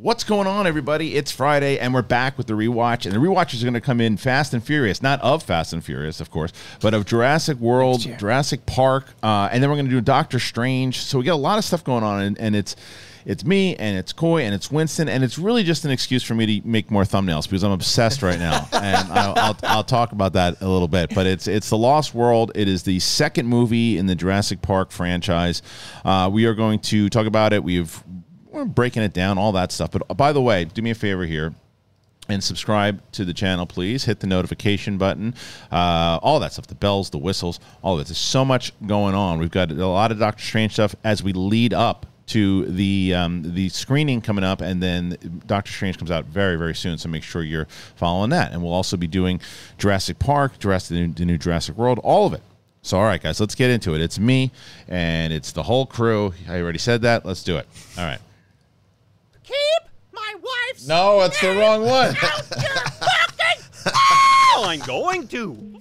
What's going on, everybody? It's Friday, and we're back with the rewatch. And the rewatch is going to come in Fast and Furious, not of Fast and Furious, of course, but of Jurassic World, Jurassic Park, uh, and then we're going to do Doctor Strange. So we got a lot of stuff going on, and, and it's it's me and it's Coy and it's Winston, and it's really just an excuse for me to make more thumbnails because I'm obsessed right now, and I'll, I'll, I'll talk about that a little bit. But it's it's the Lost World. It is the second movie in the Jurassic Park franchise. Uh, we are going to talk about it. We've we're breaking it down, all that stuff. But uh, by the way, do me a favor here and subscribe to the channel, please. Hit the notification button, uh, all that stuff, the bells, the whistles, all of it. There's so much going on. We've got a lot of Doctor Strange stuff as we lead up to the um, the screening coming up, and then Doctor Strange comes out very very soon. So make sure you're following that. And we'll also be doing Jurassic Park, Jurassic the new, the new Jurassic World, all of it. So all right, guys, let's get into it. It's me and it's the whole crew. I already said that. Let's do it. All right. Keep my wife's No, it's the wrong one. out your fucking Oh, I'm going to.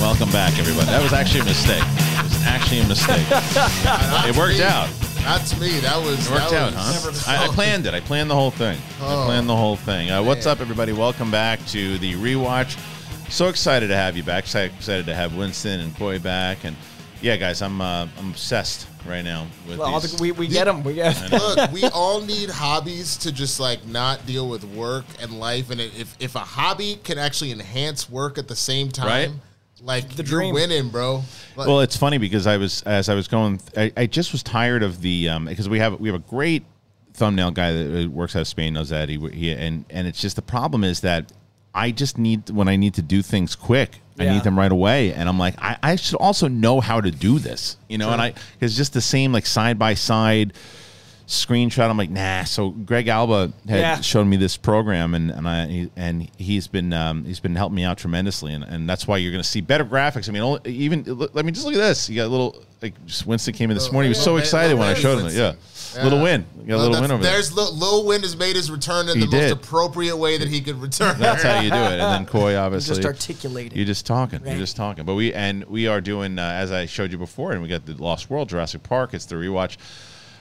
Welcome back, everybody. That was actually a mistake. It was actually a mistake. it worked out. That's me. That was It worked that out, was, huh? I, I planned it. I planned the whole thing. I Oh. planned the whole thing. Uh, what's up, everybody? Welcome back to the rewatch. So excited to have you back. So excited to have Winston and Coy back. And yeah, guys, I'm uh, I'm obsessed right now with Well, these. we, we get them. We get Look, we all need hobbies to just like not deal with work and life. And if if a hobby can actually enhance work at the same time, Right. like The you're dream. winning, bro. Like, Well, it's funny because I was as I was going, I, I just was tired of the um because we have we have a great thumbnail guy that uh, works out of Spain knows that he, he and and it's just the problem is that I just need when I need to do things quick. I need them right away, and I'm like, I, I should also know how to do this, you know. And I it's just the same like side by side screenshot. I'm like, nah. So Greg Alba had Yeah. shown me this program, and and I he- and he's been um, he's been helping me out tremendously, and, and that's why you're going to see better graphics. I mean, only, even look- let me just look at this. You got a little like just Winston came in this Little- morning. He was so excited when I little showed him win, it. Yeah, Winston. little win. You got a little that's- win over there. There's Lil, Lil Win has made his return in He the most appropriate way that he could return. That's how you do it. And then Coy, obviously, just articulating. You're just talking. You're just talking. But we and we are doing uh, as I showed you before, and we got the Lost World, Jurassic Park. It's the rewatch,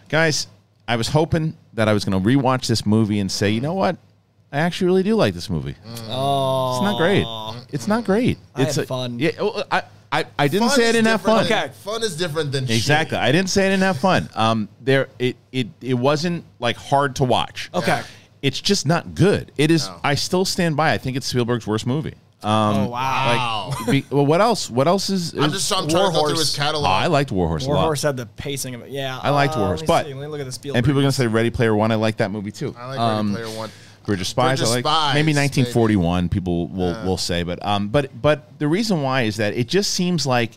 guys. I was hoping that I was going to rewatch this movie and say, you know what, I actually really do like this movie. Oh, It's not great. It's not great. I it's had a- fun. Yeah, well, I, I, I didn't Fun say I is didn't have different fun. than- Fun is different than Exactly. shit. I didn't say I didn't have fun. Um, there, it, it, it wasn't like hard to watch. Okay. It's just not good. It is. No. I still stand by. I think it's Spielberg's worst movie. Um, Oh wow. Wow. be, well, what else? What else is? I'm is- just I'm trying to go through his catalog. Oh, I liked Warhorse a lot. Warhorse had the pacing of it. Yeah, I liked uh, Warhorse, let me but see. let me look at the Spielberg. and people are gonna say Ready Player One. I like that movie too. I like Um, Ready Player One. Bridge of Spies. Bridge of I like Spies, maybe maybe. 1941. People will will say, but um, but but the reason why is that it just seems like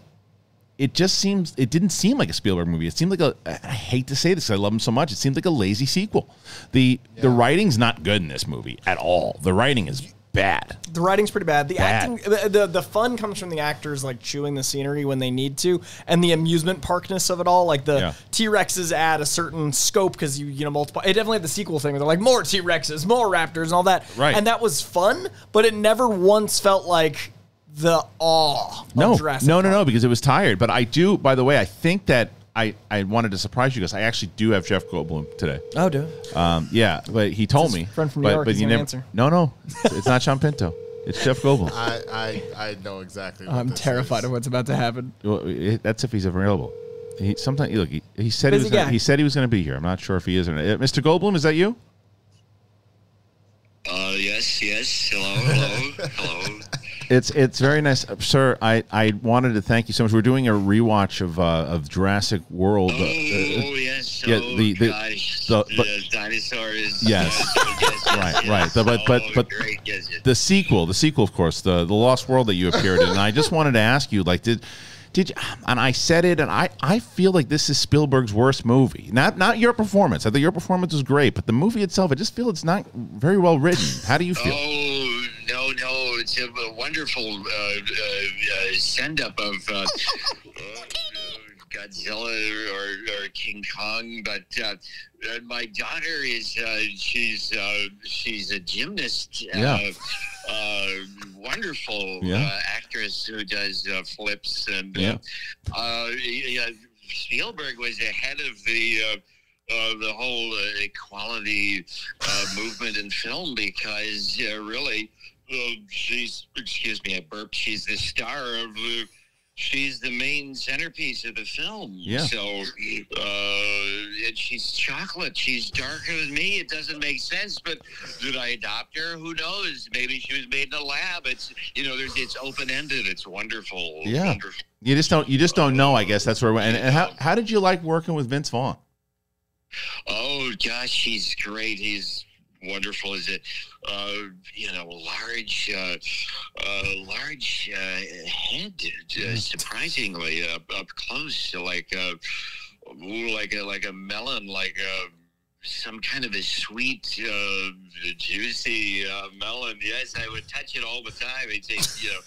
it just seems it didn't seem like a Spielberg movie. It seemed like a I hate to say this I love him so much. It seemed like a lazy sequel. The the writing's not good in this movie at all. The writing is bad. The writing's pretty bad. The Bad. acting, the, the the fun comes from the actors like chewing the scenery when they need to, and the amusement parkness of it all. Like the Yeah. T Rexes add a certain scope because you you know multiple. It definitely had the sequel thing where they're like more T Rexes, more Raptors, and all that. Right. And that was fun, but it never once felt like the awe. Of No, Jurassic no, no, no, because it was tired. But I do, by the way, I think that I, I wanted to surprise you guys. I actually do have Jeff Goldblum today. Oh, dude. Um, yeah, but he told It's me. friend from New but, York, but he's you never. answer. No, no, it's not Sean Pinto. It's Jeff Goldblum. I, I I know exactly. What I'm this terrified is. of what's about to happen. Well, it- that's if he's available. He sometimes look. He, he said he was. Gonna, guy. he said he was going to be here. I'm not sure if he is or not. Uh, Mr. Goldblum, is that you? Uh, yes, yes. Hello, hello, hello. It's it's very nice, Uh, sir. I, I wanted to thank you so much. We're doing a rewatch of uh, of Jurassic World. Oh, uh, uh, oh, yes. yeah, oh, the- the- the- The, but- dinosaurs. Yes. Yes, Right, yes. right. The- but- but- Oh, but- great, yes, yes. the sequel, the sequel, of course, the the Lost World that you appeared in. And I just wanted to ask you, like, did did you? And I said it, and I I feel like this is Spielberg's worst movie. Not not your performance. I think your performance was great, but the movie itself, I just feel it's not very well written. How do you feel? Oh no, no! It's a, a wonderful uh, uh, uh, send up of Godzilla or, or King Kong, but uh, my daughter is uh, she's uh, she's a gymnast. Yeah. Uh, uh, wonderful Yeah. uh, actress who does uh, flips and uh, Yeah. uh, yeah, Spielberg was ahead of the uh, uh, the whole uh, equality uh, movement in film because uh, really uh, she's excuse me I burped she's the star of the she's the main centerpiece of the film Yeah. so uh, and she's chocolate she's darker than me it doesn't make sense but did I adopt her who knows maybe she was made in a lab it's you know there's it's open ended it's wonderful Yeah. wonderful You just don't you just don't know. I guess that's where. And, and how how did you like working with Vince Vaughn? Oh gosh, he's great. He's wonderful. Is it, you know, large, uh, uh, large uh, head, uh, surprisingly up, up close, like a, ooh, like a like a melon, like a some kind of a sweet, uh, juicy uh, melon. Yes, I would touch it all the time. He'd say, you know.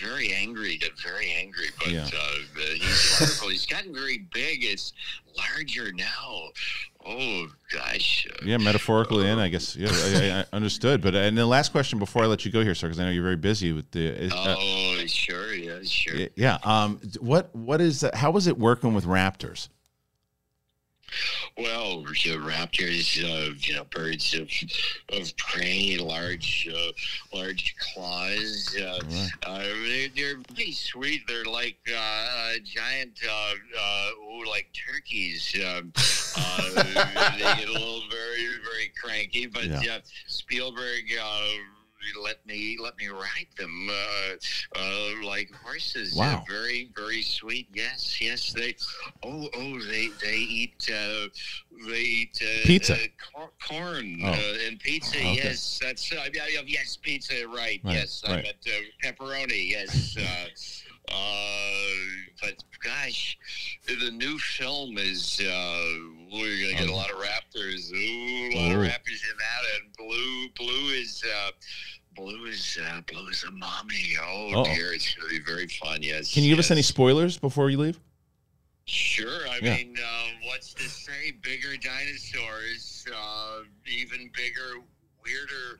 Very angry, very angry, but Yeah. uh, he's wonderful. he's gotten very big. It's larger now. Oh gosh, uh, Yeah, metaphorically, and I guess yeah, I, I understood. But and the last question before I let you go here, sir, because I know you're very busy with the. uh, oh sure, yeah, sure. yeah. Um. What what is that? How was it working with Raptors? Well, you know, raptors, uh, you know, birds of of prey, large, uh, large claws. Uh, uh, they're, they're pretty sweet. They're like uh, giant, uh, uh, ooh, like turkeys. Um, uh, they get a little very, very cranky, but Yeah. uh, Spielberg. Uh, let me let me ride them uh, uh, like horses. Uh, Wow. very very sweet. Yes, yes. They oh oh they they eat uh, they eat uh, Pizza. uh, cor- corn Oh. uh, and pizza. Okay. Yes, that's uh, yes pizza. Right. Right, Yes, I meant uh, pepperoni. Yes. uh, uh, but gosh, the new film is uh, we're gonna get a lot of raptors. Ooh, a lot of Oh. raptors in that, and blue blue is. Uh, Blue is uh, blue is a mommy. Oh Uh-oh. dear, it's gonna be very fun. Yes. Can you give us any spoilers before you leave? Sure. I Yeah. mean, uh, what's to say? Bigger dinosaurs, uh, even bigger, weirder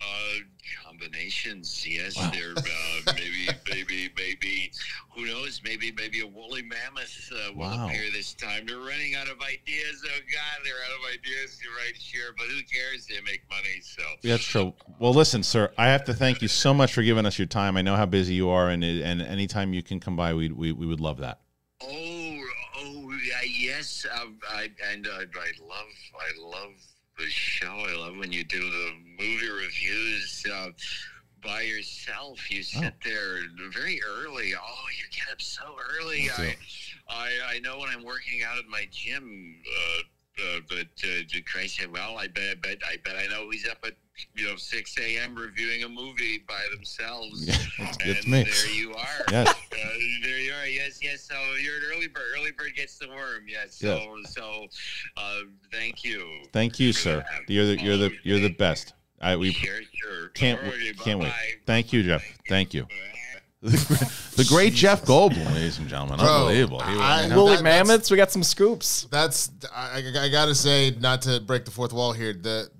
uh, combinations. Yes, Wow. they're uh, maybe, maybe, maybe. Who knows? Maybe, maybe a woolly mammoth uh, will Wow. appear this time. They're running out of ideas. Oh God, they're out of ideas. You're right, sure, but who cares? They make money, so. Yeah, that's true. Well, listen, sir, I have to thank you so much for giving us your time. I know how busy you are, and and anytime you can come by, we we, we would love that. Oh, oh, yeah, yes. Um, I and uh, I love, I love the show. I love when you do the movie reviews uh, by yourself. You sit there very early. Oh, you get up so early. I, I, I know when I'm working out at my gym. Uh, uh, but uh, Christ said, "Well, I bet, I bet, I bet I know he's up at you know 6 a.m. reviewing a movie by themselves." Yeah, it's, it's and me. there you are. Yes. Uh, there you are. Yes, yes. So you're an early bird. Early bird gets the worm. Yes. So, so, uh, thank you. Thank you, sir. You're the you're the you're the best. I we Sure, sure. can't Alrighty, can't wait. bye-bye. Thank you, Jeff. Thank you. the great Jeff Goldblum, ladies and gentlemen, Bro, unbelievable. He was- I- man, Woolly that- mammoths. We got some scoops. That's I, I- I gotta say, not to break the fourth wall here. The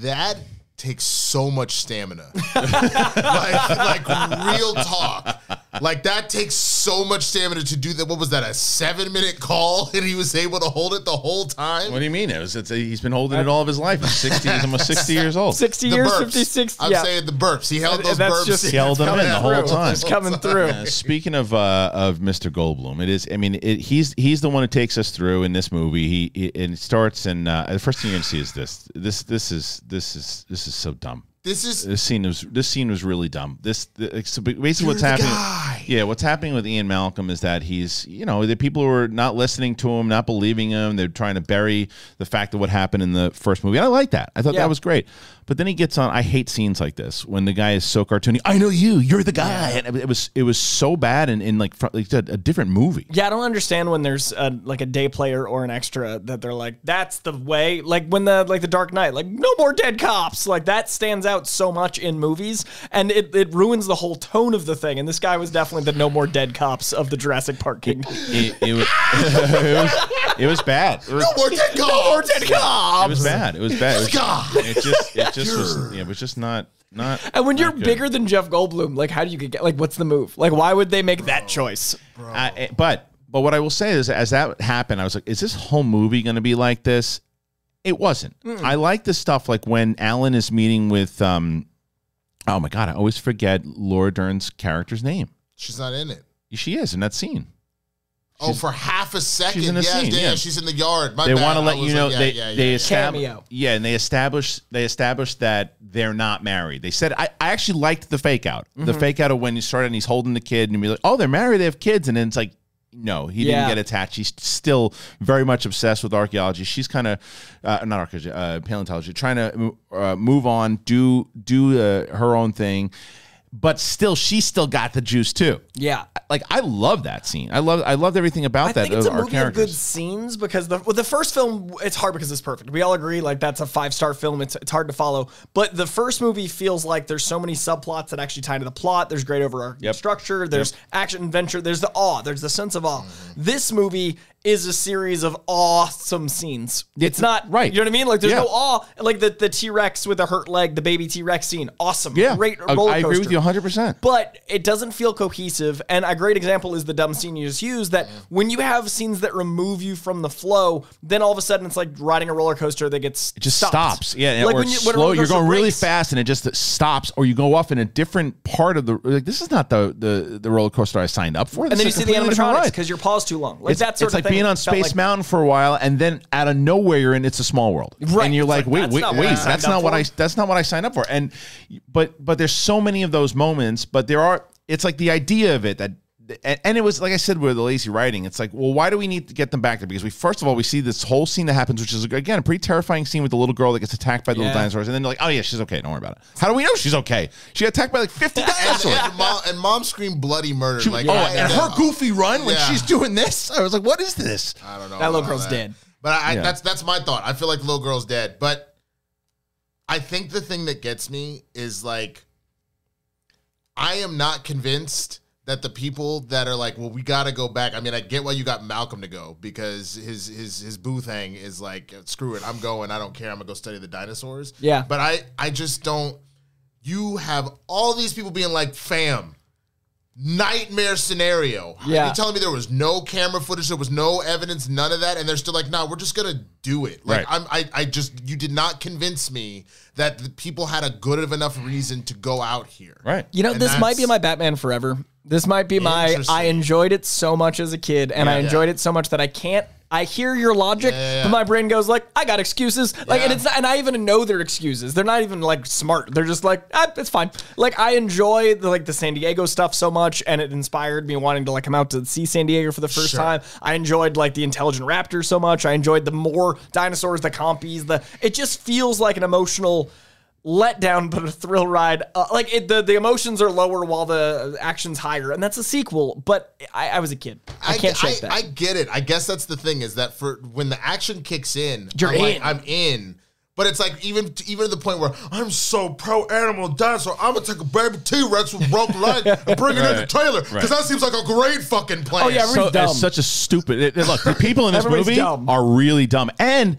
that takes so much stamina. like, like real talk. Like that takes so much stamina to do that. What was that? A seven minute call, and he was able to hold it the whole time. What do you mean? It was, it's a, he's been holding it all of his life. He's 60, he's almost 60 years old. 60 The years, burps. 56. I'm yeah. saying the burps. He held And- those and that's burps. just- He held them in the whole time. It's coming through. Uh, speaking of uh, of Mr. Goldblum, it is. I mean, it, he's he's the one who takes us through in this movie. He, he and it starts and uh, the first thing you're gonna see is this. This this is this is this is so dumb. This is This scene was this scene was really dumb. This the, so basically what's happening. guy. Yeah, what's happening with Ian Malcolm is that he's you know the people who are not listening to him, not believing him. They're trying to bury the fact of what happened in the first movie. And I like that. I thought Yeah. that was great. But then he gets on. I hate scenes like this when the guy is so cartoony. I know you. You're the guy. And it was it was so bad and in like, like a, a different movie. Yeah, I don't understand when there's a, like a day player or an extra that they're like, that's the way. Like when the like the Dark Knight, like no more dead cops. Like that stands out so much in movies, and it, it ruins the whole tone of the thing. And this guy was definitely the no more dead cops of the Jurassic Park King. It, it, was, it was it was bad. It was, no more dead cops. no more dead cops. it was bad. It was bad. It, was, God. it just it just was yeah, it was just not not. And when you're good. bigger than Jeff Goldblum, like how do you get like what's the move? Like why would they make that choice? I- eh, but but what I will say is, as that happened, I was like, is this whole movie going to be like this? It wasn't. I like the stuff like when Alan is meeting with. um Oh my god, I always forget Laura Dern's character's name. She's not in it. She is in that scene. Oh, for half a second. she's in the yeah, scene, yeah, yeah. she's in the yard. My they bad. want to I let was you know like, yeah, they yeah, they yeah. establish Cameo. yeah, and they establish they establish that they're not married. They said I, I actually liked the fake out, the Mm-hmm. fake out of when he started and he's holding the kid and be like, oh, they're married, they have kids, and then it's like. No, he Yeah. didn't get attached. He's still very much obsessed with archaeology. She's kind of uh, not archaeology, uh, paleontology, trying to uh, move on, do do uh, her own thing, but still, she still got the juice too. Yeah. Like I love that scene. I love I loved everything about I that. think it's a our movie of good characters. scenes because the well, the first film it's hard because it's perfect. We all agree like that's a five star film. It's it's hard to follow, but the first movie feels like there's so many subplots that actually tie into the plot. There's great overarching Yep. structure. There's action adventure. There's the awe. There's the sense of awe. Mm-hmm. This movie is a series of awesome scenes. It's not right. You know what I mean? Like there's Yeah. no awe. Like the the T Rex with a hurt leg, the baby T Rex scene, awesome. Yeah, great I- roller I agree with coaster. you 100. percent But it doesn't feel cohesive. And a great example is the dumb scene you just used that when you have scenes that remove you from the flow, then all of a sudden it's like riding a roller coaster that gets It just stopped. stops. Yeah, like or when you, when slow. You're coaster going really fast, and it just stops, or you go off in a different part of the. Like this is not the the, the roller coaster I signed up for. And then you see the animatronics because your paw's too long. Like It's, that sort it's of like thing being on Space like- Mountain for a while, and then out of nowhere, you're in It's a Small World, Right. And you're like, like, wait, that's wait, not wait, that's not what. I that's not what I signed up for. And but but there's so many of those moments, but there are. It's like the idea of it that. And and it was like I said with the lazy writing. It's like, well, why do we need to get them back there? Because we first of all we see this whole scene that happens, which is again a pretty terrifying scene with the little girl that gets attacked by the little dinosaurs, and then they're like, oh yeah, she's okay, don't worry about it. How do we know she's okay? She got attacked by like fifty And, dinosaurs. and, mom, and mom screamed bloody murder. She- like, oh, I- and her goofy run when Yeah. she's doing this, I was like, what is this? I don't know. That little about girl's dead. But I, Yeah. that's that's my thought. I feel like the little girl's dead. But I think the thing that gets me is like I am not convinced that the people that are like, well, we gotta go back. I mean, I get why you got Malcolm to go because his his his booth hang is like, screw it, I'm going. I don't care. I'm gonna go study the dinosaurs. Yeah. But I I just don't. You have all these people being like, fam. Nightmare scenario. Yeah. You're telling me there was no camera footage, there was no evidence, none of that, and they're still like, "No, we're just gonna do it." Like, Right. I'm, I, I just, you did not convince me that the people had a good of enough reason to go out here. Right. You know, And this might be my Batman Forever. This might be my. I enjoyed it so much as a kid, and I Yeah. enjoyed it so much that I can't. I hear your logic, Yeah, yeah, yeah. but my brain goes like, "I got excuses." Like, and it's not, and I even know their excuses. They're not even like smart. They're just like, ah, "It's fine." Like, I enjoy the like the San Diego stuff so much, and it inspired me wanting to like come out to see San Diego for the first Sure. time. I enjoyed like the intelligent raptor so much. I enjoyed the more dinosaurs, the compies. The it just feels like an emotional letdown, but a thrill ride. Uh, like it, the the emotions are lower while the action's higher, and that's a sequel. But I, I was a kid. I, can't shake that. I get it. I guess that's the thing is that for when the action kicks in, You're I'm like, in. I'm in. But it's like even even to the point where I'm so pro animal dinosaur, I'm gonna take a baby T Rex with broke leg and bring it in the trailer because Right. that seems like a great fucking plan. Oh, yeah, so, dumb. it's such a stupid. it- it- look, the people in this Everybody's movie dumb. are really dumb, and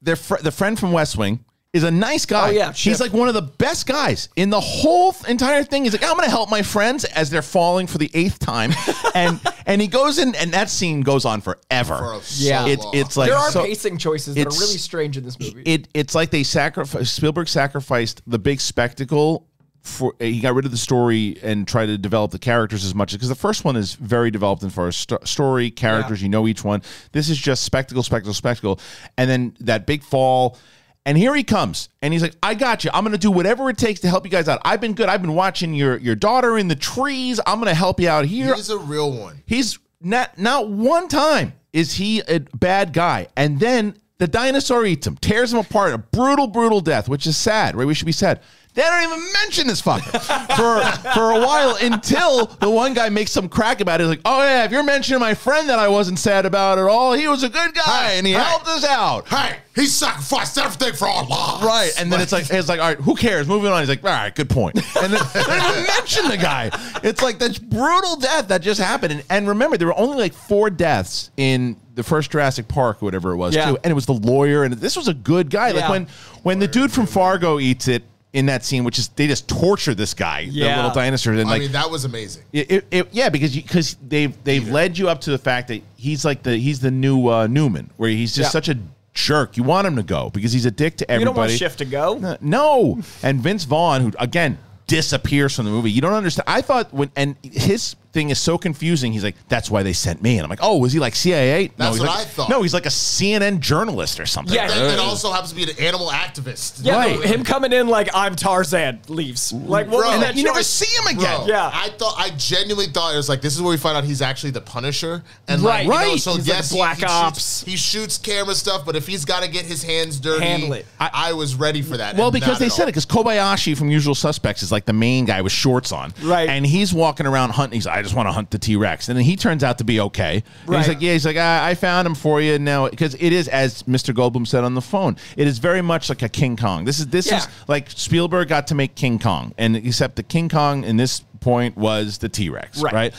their fr- the friend from West Wing is a nice guy. Oh, yeah, he's Schiff. like one of the best guys in the whole entire thing. He's like, I'm going to help my friends as they're falling for the eighth time, and and he goes in, and that scene goes on forever. For so Yeah. it's long. it's like there are so- pacing choices that are really strange in this movie. it it's like they sacrifice Spielberg sacrificed the big spectacle for uh, he got rid of the story and tried to develop the characters as much because the first one is very developed as far as sto- story characters you know each one this is just spectacle spectacle spectacle and then that big fall and here he comes and he's like i got you i'm gonna do whatever it takes to help you guys out i've been good i've been watching your your daughter in the trees i'm gonna help you out here He's a real one. He's not not one time is he a bad guy, and then the dinosaur eats him, tears him apart, a brutal, brutal death, which is sad. Right? We should be sad. They don't even mention this fucker for for a while until the one guy makes some crack about it. He's like, oh yeah, if you're mentioning my friend that I wasn't sad about at all, he was a good guy Hey, and he hey. helped us out. Hey, he sacrificed everything for our lives. Right, and then it's like it's like all right, who cares? Moving on. He's like, all right, good point. And then they don't even mention the guy. It's like this brutal death that just happened. And, and remember, there were only like four deaths in the first Jurassic Park, or whatever it was, Yeah. too. And it was the lawyer, and this was a good guy. Like Yeah. when when the dude from Fargo eats it in that scene, which is they just torture this guy, the little dinosaur, and I like mean, that was amazing. it, it, it- yeah, because because they've they've led you up to the fact that he's like the he's the new uh, Newman, where he's just Yeah. such a jerk. You want him to go because he's a dick to you everybody. don't want Schiff to go. No. And Vince Vaughn, who again disappears from the movie. You don't understand. I thought when and his thing is so confusing. He's like, "That's why they sent me," and I'm like, "Oh, was he like CIA?" no, That's he's what like- I thought. No, he's like a CNN journalist or something. Yeah. That, that also happens to be an animal activist. Yeah, Right. no, him coming in like I'm Tarzan leaves. Like what Bro. and that then you never choice? see him Bro, again. Yeah. I thought I genuinely thought it was like this is where we find out he's actually the Punisher, and Right. like, you know, Right. so He's like yes, he- Black he, Ops. Shoots, he shoots camera stuff, but if he's got to get his hands dirty, Handle it. I, was ready for that. Well, and because not they at said all. it. Because Kobayashi from Usual Suspects is like the main guy with shorts on, Right. And he's walking around hunting. He's, like, I just want to hunt the T Rex, and then he turns out to be okay. Right. he's like, yeah, he's like, I, I found him for you now, because it is as Mr. Goldblum said on the phone. It is very much like a King Kong. This is this Yeah. is like Spielberg got to make King Kong, and except the King Kong in this point was the T Rex, Right. right.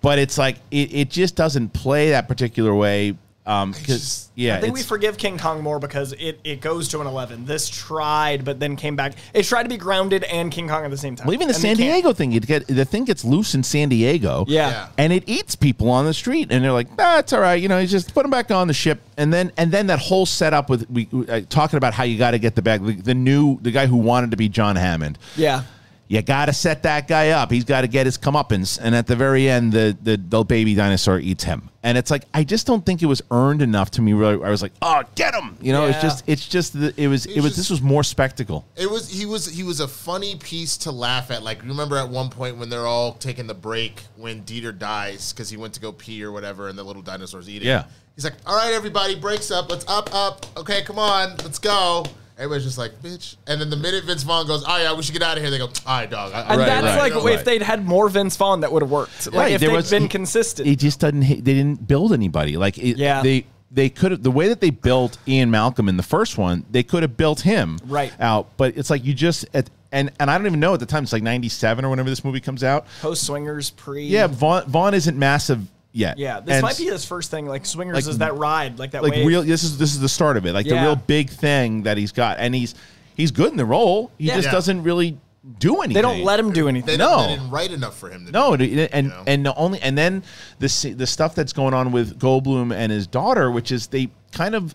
But it's like it, it just doesn't play that particular way. Um, because yeah, I think we forgive King Kong more because it, it goes to an 11. This tried, but then came back. It tried to be grounded and King Kong at the same time. Well, even the And San. Diego thing, it get the thing gets loose in San Diego. Yeah. Yeah. and it eats people on the street, and they're like, "Ah, all right." You know, you just put them back on the ship, and then and then that whole setup with we uh, talking about how you got to get the bag. The, the new the guy who wanted to be John Hammond. Yeah. You got to set that guy up. He's got to get his comeuppance, and at the very end, the, the the baby dinosaur eats him. And it's like I just don't think it was earned enough to me. Really, I was like, "Oh, get him!" You know, it's just it's just the, it was it was just- this was more spectacle. It was he was he was a funny piece to laugh at. Like remember at one point when they're all taking the break when Dieter dies because he went to go pee or whatever, and the little dinosaur's eating. Yeah. He's like, "All right, everybody, breaks up. Let's up, up. Okay, come on, let's go." Everybody's just like, "Bitch!" And then the minute Vince Vaughn goes, "Oh yeah, we should get out of here," they go, "All right, dog." I, And Right, that's right. like You if what? they'd had more Vince Vaughn, that would have worked. Like if there they'd was- been he- consistent. It just doesn't. They didn't build anybody. Like it, Yeah. they they could have the way that they built Ian Malcolm in the first one. They could have built him Right. out, but it's like you just at, and and I don't even know at the time. It's like ninety seven or whenever this movie comes out. Post swingers, pre. Yeah, Vaughn, Vaughn isn't massive yet. Yeah. This And might be his first thing. Like swingers Like- is that ride, like that like wave. real. This is this is the start of it. Like the real big thing that he's got, and he's he's good in the role. He Yeah. just Yeah. doesn't really do anything. they don't let him do anything. didn't, No. they didn't write enough for him. To No, do. and and, know? and the only and then the the stuff that's going on with Goldblum and his daughter, which is they kind of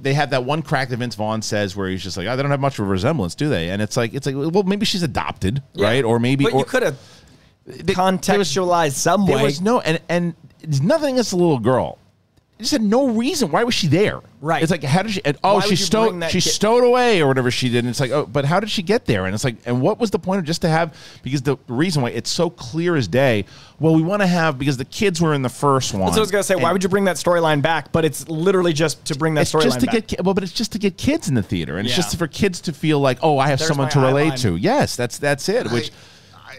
they have that one crack that Vince Vaughn says where he's just like, oh, they don't have much of a resemblance, do they? And it's like it's like, well, maybe she's adopted, Yeah. right? Or maybe But or, you could have they- contextualized some There way. was no and and there's nothing against the little girl. It just had no reason. Why was she there? Right. It's like how did she? And, oh, Why she stowed. She kid- stowed away or whatever she did. And it's like, oh, but how did she get there? And it's like, and what was the point of just to have? Because the reason why it's so clear as day. Well, we want to have because the kids were in the first one. That's what I was gonna say. Why would you bring that storyline back? But it's literally just to bring that It's just storyline to back. get well, but it's just to get kids in the theater, and it's just for kids to feel like, oh, I have There's someone to relate line. to. Yes, that's that's it. Which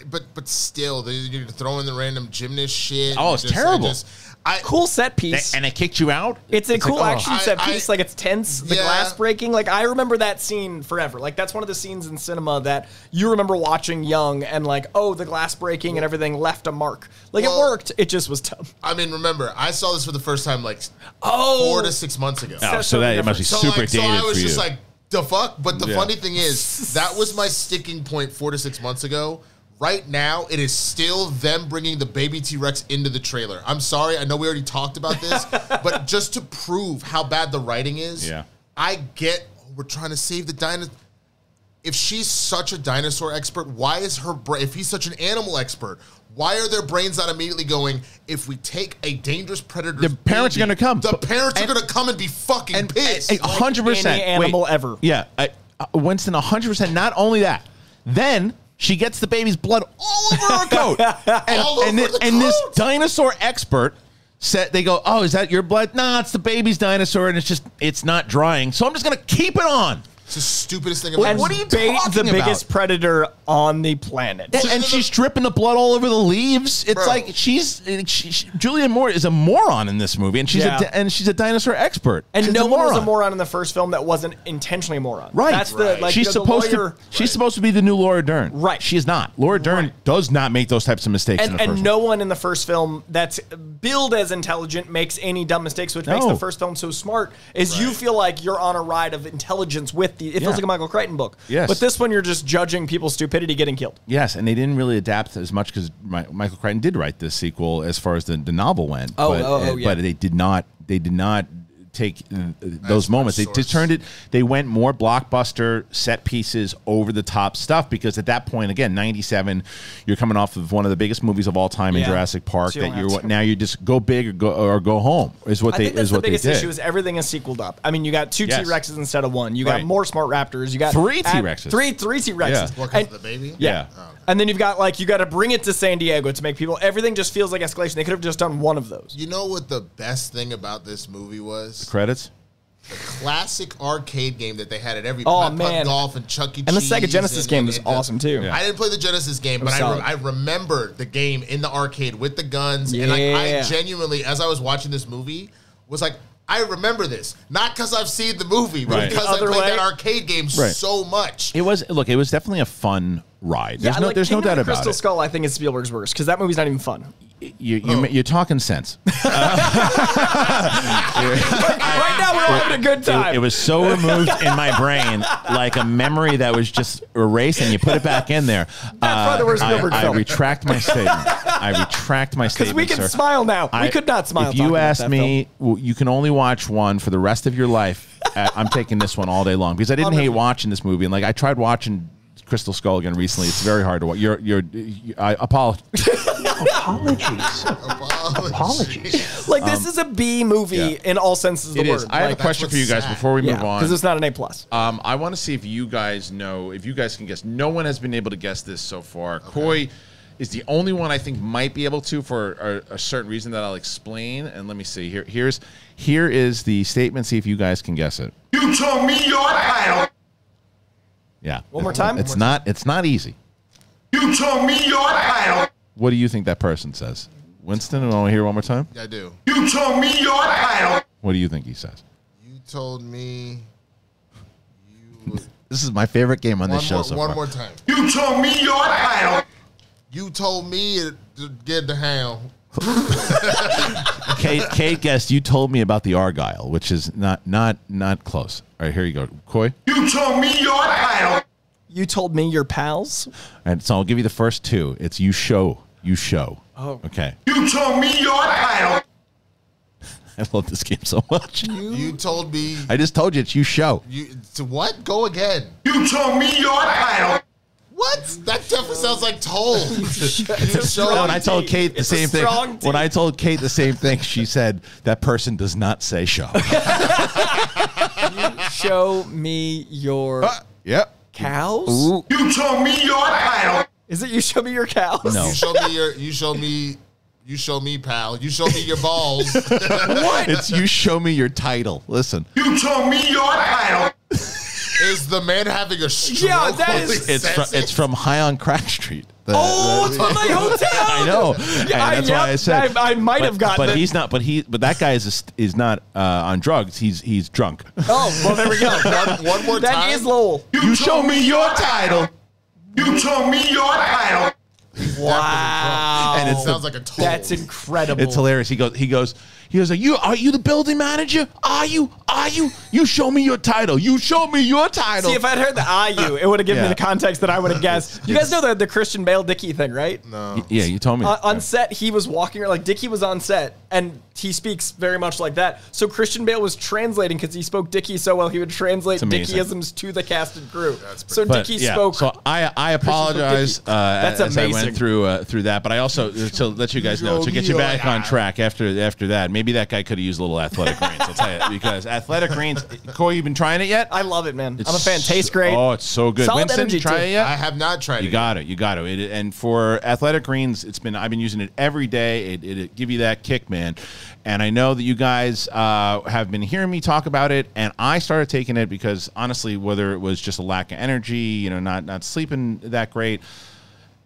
but but still, they, you're throwing the random gymnast shit. Oh, it's just- I terrible. just- I, Cool set They- piece. and it kicked you out. It's a like, cool oh. action I- set I- piece. like it's tense. The Yeah. glass breaking. Like I remember that scene forever. Like that's one of the scenes in cinema that you remember watching young and like, oh, the glass breaking and everything left a mark. Like Well- it worked. It just was tough. I mean, remember, I saw this for the first time like Oh, four to six months ago. Oh, so that it must be So, super like, so dated I was for just you. like, the fuck? But the Yeah. funny thing is, that was my sticking point four to six months ago. Right now, it is still them bringing the baby T Rex into the trailer. I'm sorry, I know we already talked about this, but just to prove how bad the writing is, Yeah. I get we're trying to save the dinosaur. If she's such a dinosaur expert, why is her brain? If he's such an animal expert, why are their brains not immediately going? If we take a dangerous predator, The parents are gonna come. The parents And- are gonna come and be fucking and pissed. a hundred percent any animal Wait. ever. Yeah, I, uh, Winston, a hundred percent. Not only that, then she gets the baby's blood all over her coat, and, and, over thi- the and this dinosaur expert said they go, "Oh, is that your blood? Nah, it's the baby's dinosaur, and it's just it's not drying. So I'm just gonna keep it on." It's the stupidest thing about and what are you bait the talking biggest predator on the planet. And, and she's dripping the blood all over the leaves. It's Bro. like she's she, she, Julianne Moore is a moron in this movie, and she's Yeah. a di- and she's a dinosaur expert. And She's no a one was a moron. moron in the first film that wasn't intentionally a moron. Right. That's the like she's you know, the supposed lawyer- to. She's supposed to be the new Laura Dern. Right. She is not. Laura Dern Right. does not make those types of mistakes. in and, the first no one in the first film that's billed as intelligent makes any dumb mistakes, which makes No. the first film so smart. Is you feel like you're on a ride of intelligence with It Yeah. feels like a Michael Crichton book. Yes. But this one, you're just judging people's stupidity getting killed. Yes, and they didn't really adapt as much because Michael Crichton did write this sequel as far as the, the novel went. Oh, but, oh, oh, yeah. but they did not. They did not take uh, those moments. They source. just turned it. They went more blockbuster set pieces, over the top stuff because at that point, again, ninety seven, you're coming off of one of the biggest movies of all time in Jurassic Park. So that you're have to. now you just go big or go or go home is what I they think that's is the what they biggest did. issue is everything is sequeled up. I mean, you got two Yes. T Rexes instead of one. You got Right. more smart raptors. You got Three T-Rexes. Three three T Rexes. Yeah. What, 'cause the baby? Yeah. Yeah. And then you've got like you got to bring it to San Diego to make people. Everything just feels like escalation. They could have just done one of those. You know what the best thing about this movie was? Credits. The classic arcade game that they had at every Oh, Putt Putt golf and Chuck E. And the Sega Genesis and- game was and the- awesome too. Yeah. I didn't play the Genesis game, but I, re- I remember the game in the arcade with the guns. And like, I genuinely, as I was watching this movie, was like, I remember this. Not because I've seen the movie, but Right. because The I played way. that arcade game Right. so much. It was look. It was definitely a fun ride. There's and, no like, there's no doubt the about Crystal it. Crystal Skull, I think is Spielberg's worst because that movie's not even fun. You, you, you're talking sense. right now we're having a good time. It, it was so removed in my brain, like a memory that was just erased, and you put it back in there. Uh, That's why the I, Spielberg I retract my statement. I retract my statement. Because statement. we can sir. smile now. we I- could not smile. If you about asked me, well, you can only watch one for the rest of your life. uh, I'm taking this one all day long because I didn't hate watching this movie, and like I tried watching Crystal Skull again recently. It's very hard to watch. You're, you're, you, I apologize. Apologies. Apologies. Like this is a B movie Yeah. in all senses of the It word. is. I have a question for you guys sad. before we move yeah, on. because it's not an A plus. Um, I want to see if you guys know, if you guys can guess. No one has been able to guess this so far. Coy is the only one I think might be able to for a, a certain reason that I'll explain. And let me see. Here, here's here is the statement. See if you guys can guess it. You told me your title. Yeah. One more time? It's not. It's not easy. You told me your title. What do you think that person says? Winston, I want to hear one more time. Yeah, I do. You told me your title. What do you think he says? You told me. You. This is my favorite game on One, this show more, so one far. more time. You told me your title. You told me to get the hound. Kate, Kate guessed. You told me about the Argyle, which is not not not close. All right, here you go, Coy. You told me your title. You told me your pals. And so I'll give you the first two. It's you show. You show. Oh. Okay. You told me your title. I love this game so much. You told me. I just told you it's you show. You to what? Go again. You told me your title. What? That definitely sounds like told. you showed No, when I told Kate the It's same thing, strong when I told Kate the same thing, she said that person does not say show. Show me your uh, yep. cows. You told me your title. Is it you show me your cows? No. You showed me your. You show me. You show me, pal. You show me your balls. What? It's you show me your title. Listen. You told me your title. Is the man having a stroke? Yeah, that while is- he It's says from, it's from High on Crack Street. The- Oh, it's the- on my hotel. I know. And Yeah, I- that's why I said I- I might but- have gotten But it. he's not. But he. But that guy is is not uh, on drugs. He's he's drunk. Oh, well, there we go. One more That time. is Lowell. You show me your title. You show me your title. Wow. And it sounds like a toll. That's incredible. It's hilarious. He goes. He goes. He was like, "You are you the building manager? Are you? Are you? You show me your title. You show me your title." See, if I'd heard the IU, it would have given Yeah. me the context that I would have guessed. You guys know the, the Christian Bale Dicky thing, right? No. yeah, you told me. Uh, on set, he was walking, like Dicky was on set, and he speaks very much like that. So Christian Bale was translating because he spoke Dicky so well, he would translate It's amazing. Dickeyisms to the cast and crew. So But, Dicky yeah, spoke. So I I apologize uh, That's as I went through uh, through that, but I also to let you guys know to get you back on track after after that. Maybe that guy could have used a little athletic greens. I'll tell you because athletic greens. Corey, you've been trying it yet? I love it, man. I'm a fan. Tastes great. Oh, it's so good. Solid Winston, energy, try too. it yet? I have not tried You it. You got it. You got it. it. And for athletic greens, it's been I've been using it every day. It, it, it give you that kick, man. And I know that you guys uh, have been hearing me talk about it, and I started taking it because honestly, whether it was just a lack of energy, you know, not not sleeping that great,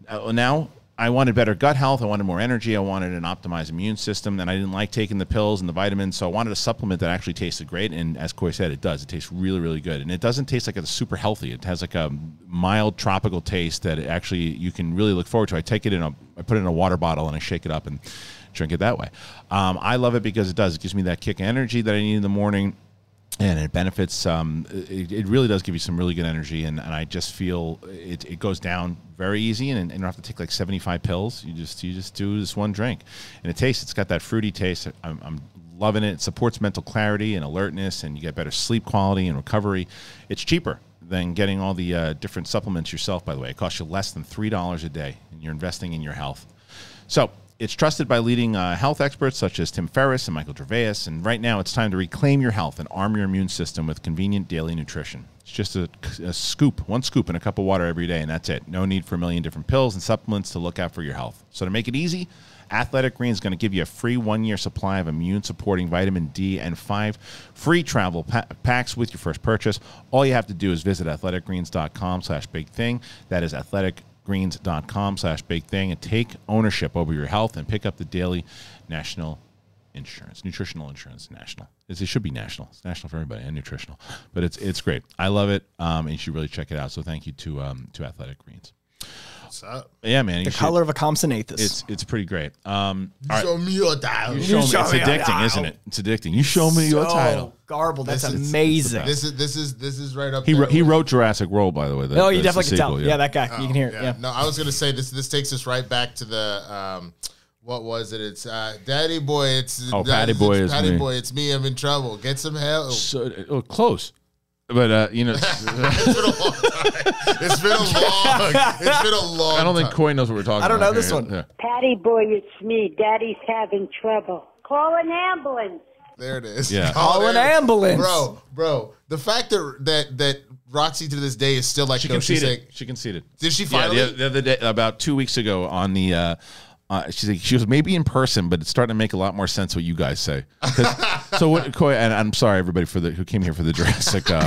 uh, now I wanted better gut health. I wanted more energy. I wanted an optimized immune system. And I didn't like taking the pills and the vitamins. So I wanted a supplement that actually tasted great. And as Corey said, it does. It tastes really, really good. And it doesn't taste like it's super healthy. It has like a mild tropical taste that actually you can really look forward to. I take it in a, I put it in a water bottle and I shake it up and drink it that way. Um, I love it because it does. It gives me that kick energy that I need in the morning and it benefits um, it, it really does give you some really good energy and, and i just feel it, it goes down very easy and, and you don't have to take like 75 pills. You just you just do this one drink and it tastes it's got that fruity taste. I'm, I'm loving it. It supports mental clarity and alertness and you get better sleep quality and recovery. It's cheaper than getting all the uh, different supplements yourself by the way. It costs you less than $3 a day and you're investing in your health. So it's trusted by leading uh, health experts such as Tim Ferriss and Michael Gervais. And right now, it's time to reclaim your health and arm your immune system with convenient daily nutrition. It's just a, a scoop, one scoop in a cup of water every day, and that's it. No need for a million different pills and supplements to look out for your health. So to make it easy, Athletic Greens is going to give you a free one-year supply of immune-supporting vitamin D and five free travel pa- packs with your first purchase. All you have to do is visit athleticgreens.com slash big thing. That is athletic greens.com slash big thing and take ownership over your health and pick up the daily national insurance nutritional insurance national. It should be national. It's national for everybody and nutritional but it's it's great. I love it um, and you should really check it out. So thank you to um, to athletic greens What's up? yeah man you the should- color of a Compsognathus. it's it's pretty great um all right. Show me your title. You show me, show it's me addicting title. isn't it it's addicting you show me your title Garbled. That's This is- amazing. This is this is this is right up. he there wrote, he wrote jurassic world by the way oh, you definitely can tell. sequel, Yeah. that guy. you can hear it. Yeah. Yeah. No, I was gonna say this. This takes us right back to the um, what was it? It's uh, Daddy Boy. It's Oh, Patty it's Boy is Patty me. Boy. It's me. I'm in trouble. Get some help. so oh, close but uh you know It's been a long time. It's been a long. It's been a long. i don't think time. corey knows what we're talking about. I don't about know this here. one. Yeah. Patty boy, it's me. Daddy's having trouble. Call an ambulance. There it is. Yeah. Call an there- ambulance. bro, bro. The fact that that that Roxy to this day is still like She no, she's conceded. like, she conceded. Did she Yeah, finally? the, the other day, about two weeks ago, on the, uh, uh, she's like, she was maybe in person, but it's starting to make a lot more sense what you guys say. so what, Coy, and I'm sorry everybody for the who came here for the Jurassic uh,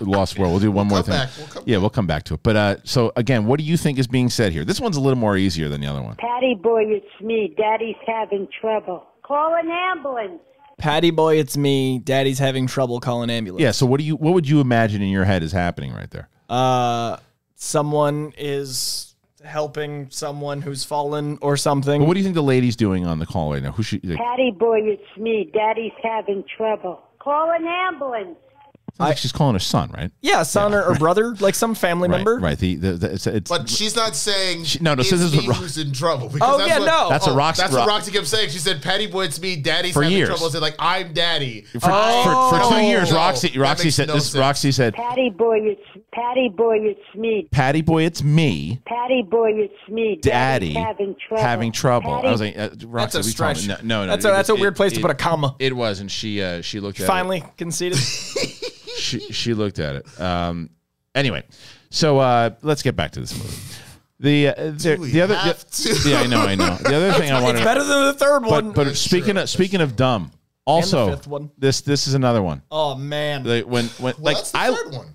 Lost World. We'll do one more thing. We'll come yeah, we'll come back to it. But uh, so again, what do you think is being said here? This one's a little more easier than the other one. Patty boy, it's me. Daddy's having trouble. Call an ambulance. Patty boy, it's me. Daddy's having trouble calling ambulance. Yeah. So what do you what would you imagine in your head is happening right there? Uh, someone is helping someone who's fallen or something. But what do you think the lady's doing on the call right now? Who she? Like, Patty boy, it's me. Daddy's having trouble. Call an ambulance. Sounds like she's calling her son, right? yeah, son or, or brother, like some family Right. member. Right. The, the, the it's, it's But she's not saying She- no, no, it's so this is me what Ro- who's in trouble. Because Oh, that's yeah, what, no. That's a Roxy- That's Ro- what Roxy kept saying. She said, "Patty boy, it's me. Daddy's For having years. trouble." I said, "Like I'm daddy." for, for, for two no, years. Roxy That Roxy said no this. sense. Roxy said, Patty boy, it's Patty boy, it's me. "Patty boy, it's me, Patty boy, it's me. Daddy, Daddy's having trouble. having trouble." I was like, uh, Roxy, a we told stretch. No, no, no, That's a- that's a weird place to put a comma. It was, and she uh, she looked at Finally conceded. it. She she looked at it. Um. Anyway, so uh, let's get back to this movie. The uh, the, we the other have the- to? yeah, I know, I know. The other thing I wanted it's better than the third one. but but speaking of speaking of dumb, also fifth one. this this is another one. oh man, Like when when Well, like that's the I third one.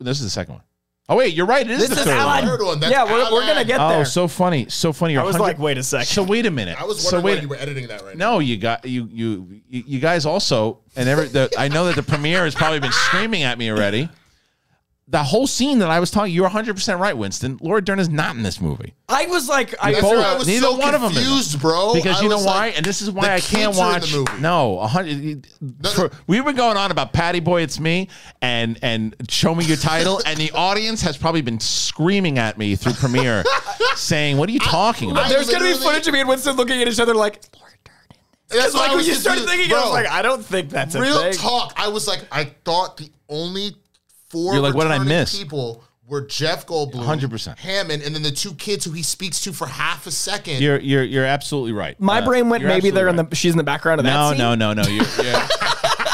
this is the second one. Oh wait, you're right. It is This the is third Alan. one. Third one. That's Yeah, we're, we're gonna get oh, there. Oh, so funny, so funny. You're I was 100 like, wait a second. So wait a minute. I was so wondering wait. why you were editing that right now. No, you got you you you you guys also, and every the, I know that the premiere has probably been screaming at me already. The whole scene that I was talking, you're 100 percent right, Winston. Laura Dern is not in this movie. I was like, I, That's Both- why I was neither so one of them is. confused, bro. Because I you know why, like, and this is why the I can't kids are in watch. the movie. No, hundred. for- we were going on about Patty Boy, it's me, and and show me your title, and the audience has probably been screaming at me through premiere, saying, "What are you talking about?" There's gonna be footage of me and Winston looking at each other like, That's It's what like when you started confused. thinking, I was like, I don't think that's a real thing. talk. I was like, I thought the only four You're like, what did I miss? people were Jeff Goldblum, 100%. Hammond, and then the two kids who he speaks to for half a second. You're you're you're absolutely right. My Uh, brain went maybe they're in the she's in the background of that No, no, no, no. You're, you're,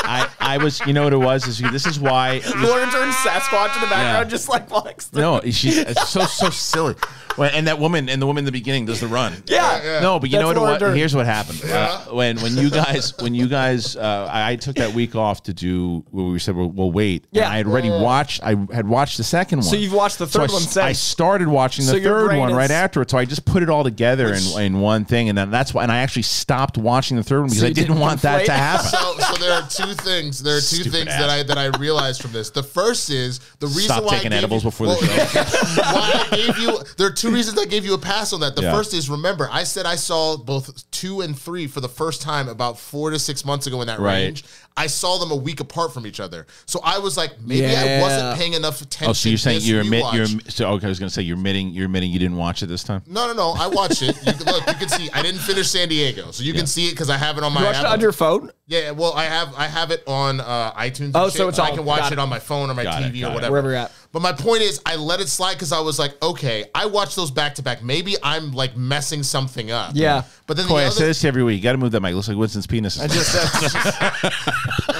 I I was. You know what it was? Is this is why. Laura Dern Sasquatch in the background, Yeah. just like walks. No, she's it's so so silly. Well, and that woman and the woman in the beginning does the run. Yeah. Yeah. No, but you That's know what? Laura it was? Dern. Here's what happened. Uh, when when you guys when you guys uh, I, I took that week off to do what we said we'll, we'll wait. And Yeah. I had already watched. I had watched the second one. So you've watched the So I third one s- since. I started watching the So your third brain one is- right after it. So I just put it all together in, in one thing, and then that's why. And I actually stopped watching the third one because So I you didn't didn't want that to happen. so, so there are two things. There are two Stupid things ass. that I that I realized from this. The first is the reason Stop why taking I gave edibles you, before the show. why I gave you. There are two reasons I gave you a pass on that. The Yeah. first is remember I said I saw both two and three for the first time about four to six months ago in that Right. range. I saw them a week apart from each other, so I was like, maybe I wasn't paying enough attention. Oh, so you're saying you're admit you're so okay? I was gonna say you're admitting you're admitting you didn't watch it this time. No, no, no. I watched it. You can, look, you can see. I didn't finish San Diego, so you Yeah. can see it because I have it on my. You watched it on your phone? Yeah, well, I have I have it on uh, iTunes. And Oh, shit, so it's but I can watch it it. on my phone or my Got TV got or it. whatever. Wherever you're at. But my point is, I let it slide because I was like, okay, I watched those back to back. Maybe I'm like messing something up. Yeah. But then Coy, the I say this every week. You got to move that mic. It looks like Winston's penis. I just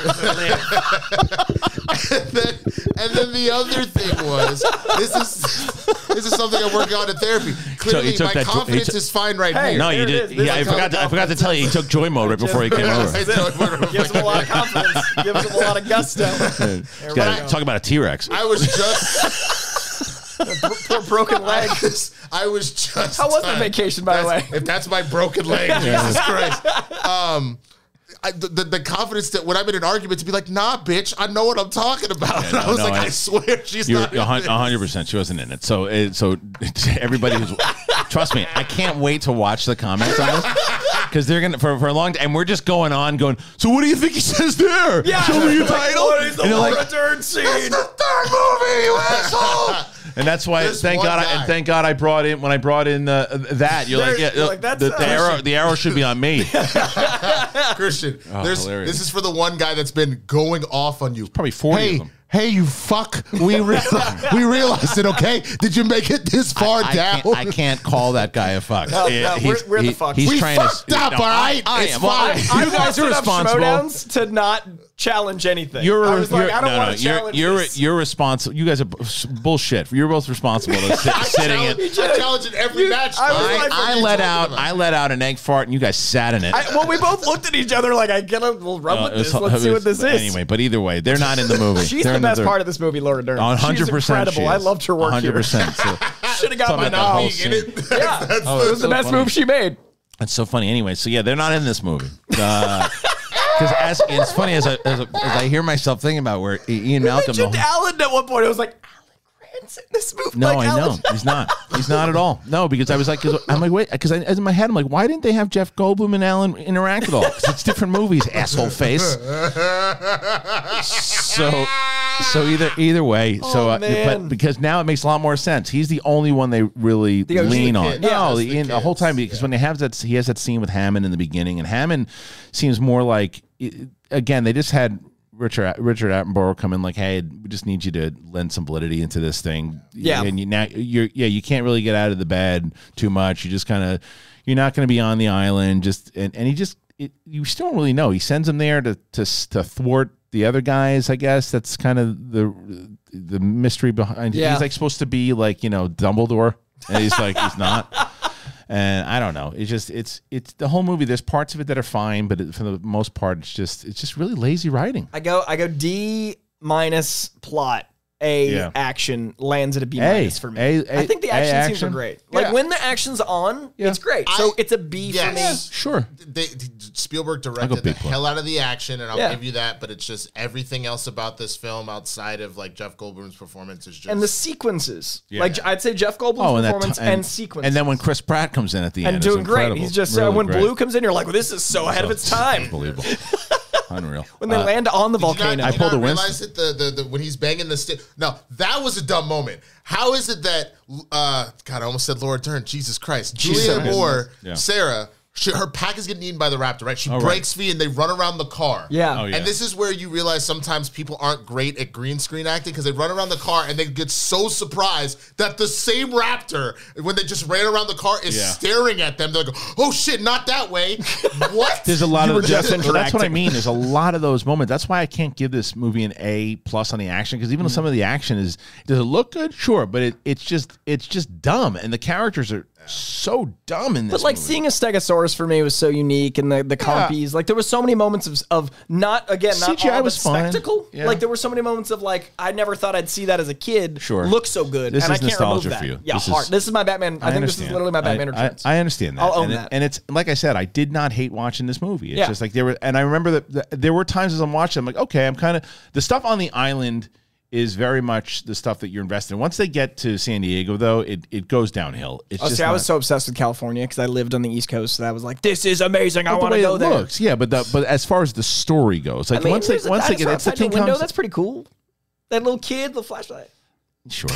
and, then, and then the other thing was, this is this is something I'm working on in therapy. Clearly, took my that- he confidence took- is fine right Hey, here. no, you did. is. Yeah, I forgot. To, I forgot to tell you. He took joy mode right before he came over. I don't- gives him a lot of confidence. gives him a lot of gusto. He's talk about a T Rex. I was just Poor broken leg. I was, I was just. How was the vacation, by the way? If that's my broken leg, Jesus Christ. Um, I, the, the, confidence that when I'm in an argument to be like, nah, bitch, I know what I'm talking about. Yeah, no, I was no, like, I, I- swear she's not. in a hun- this. a hundred percent. She wasn't in it. So, it, so everybody who's trust me, I can't wait to watch the comments on this because they're gonna for, for a long time, and we're just going on, going. So, what do you think he says there? Yeah. Show me your title. what is the And like, scene? It's the third movie, you asshole. and that's why. This thank one God. I, guy. and thank God I brought in when I brought in uh, that. You're like, yeah, like, that's the, not- the arrow. The arrow should be on me. Kristian, Oh, there's, hilarious. this is for the one guy that's been going off on you. Probably forty Hey, of them. Hey, you fuck. We, realized, we realized it, okay? Did you make it this far I down? can't, I can't call that guy a fuck. No, Yeah, no, he's- we're- we're the he- fucks. He's We trying fucked to, up, no, all right? I, I It's am. Well, I- fine. you guys are enough responsible. To not challenge anything. You're, I was you're- I don't no, want no, to you're, challenge you're, this. you're responsible. You guys are bullshit. You're both responsible to sit, sitting in. I challenge in every You- match. I was though. like- What are I you let talking out. about? I let out an egg fart, and you guys sat in it. I, well, we both looked at each other like, I get it. We'll run Uh, with this. was- Let's see what this is. Anyway, but either way, they're not in the movie. She's They're the best part of this movie, Laura Dern. A hundred She's percent. incredible. I loved her work A hundred here. percent. So Should have got my me about the whole now. Being in it. Yeah, That's Oh, it was the best funny. move she made. That's so funny. Anyway, so yeah, they're not in this movie. Uh, because as it's funny as I, as, I, as I hear myself thinking about where Ian Malcolm. mentioned whole- Alan at one point. I was like, Alan Grant's in this movie. No, like, I know he's not. He's not at all. No, because I was like, cause I'm like, wait, because in my head, I'm like, why didn't they have Jeff Goldblum and Alan interact at all? Because it's different movies, asshole face. So, so either either way, so Oh, uh, but because now it makes a lot more sense. He's the only one they really The lean on. kid. No, Yeah, the, the the whole time because when they have that, he has that scene with Hammond in the beginning, and Hammond seems more like again they just had. Richard Richard Attenborough come in like, hey, we just need you to lend some validity into this thing. Yeah. and you now you're yeah you can't really get out of the bed too much. You just kind of you're not going to be on the island. Just and, and he just it, you still don't really know. He sends him there to to to thwart the other guys. I guess that's kind of the the mystery behind. Yeah. He's like supposed to be like you know Dumbledore, and he's like he's not. And I don't know. It's just it's it's the whole movie. There's parts of it that are fine, but it, for the most part, it's just it's just really lazy writing. I go, I go D minus plot A Yeah. action lands at a B A. minus for me. A- A- I think the A action, scenes are action. great. Like Yeah. when the action's on, it's great. So it's a B for me. Yes. Sure. They, Spielberg directed the hell out of the action, and I'll Yeah. give you that. But it's just everything else about this film outside of like Jeff Goldblum's performance is just And the sequences, Yeah. like I'd say Jeff Goldblum's Oh, and performance t- and, sequence, And then when Chris Pratt comes in at the and end, doing it's great. He's just uh, Really when great. Blue comes in, you're like, well, this is so ahead of its time. Unbelievable. Unreal. When they Uh, land on the Did you not- volcano, did you not realize it the, the, the when he's banging the stick. No, that was a dumb moment. How is it that uh God, I almost said Laura Dern. Jesus Christ, She's Julia. Moore, Yeah. Sarah. She, her pack is getting eaten by the raptor, right? She Oh, right. breaks free and they run around the car. Yeah. Oh, yeah. And this is where you realize sometimes people aren't great at green screen acting because they run around the car and they get so surprised that the same raptor, when they just ran around the car, is Yeah. staring at them. They're like, oh shit, not that way. what? There's a lot You of were just that's, that's what I mean. There's a lot of those moments. That's why I can't give this movie an A plus on the action because even though some of the action is does it look good? Sure, but it, it's just it's just dumb and the characters are so dumb in this. But like movie. seeing a Stegosaurus for me was so unique, and the the compies, like there was so many moments of of not again not CGI all was spectacle. Yeah. Like there were so many moments of like I never thought I'd see that as a kid. Sure. look so good, This and is I can't remove nostalgia that. for you. Yeah, This hard. is- this is my Batman. I, think this is literally my Batman I. I, I understand that. I'll own and, it- that. and it's like I said, I did not hate watching this movie. It's Yeah. just like there were, and I remember that, that there were times as I'm watching, I'm like, okay, I'm kind of the stuff on the island is very much the stuff that you're invested in. Once they get to San Diego, though, it, it goes downhill. It's Oh, just see, I was so obsessed with California because I lived on the East Coast, so I was like, "This is amazing! I want to go it there." looks, yeah, but the, but as far as the story goes, like I mean, once they once they get it's the window, comes, that's pretty cool. That little kid, the flashlight. Sure.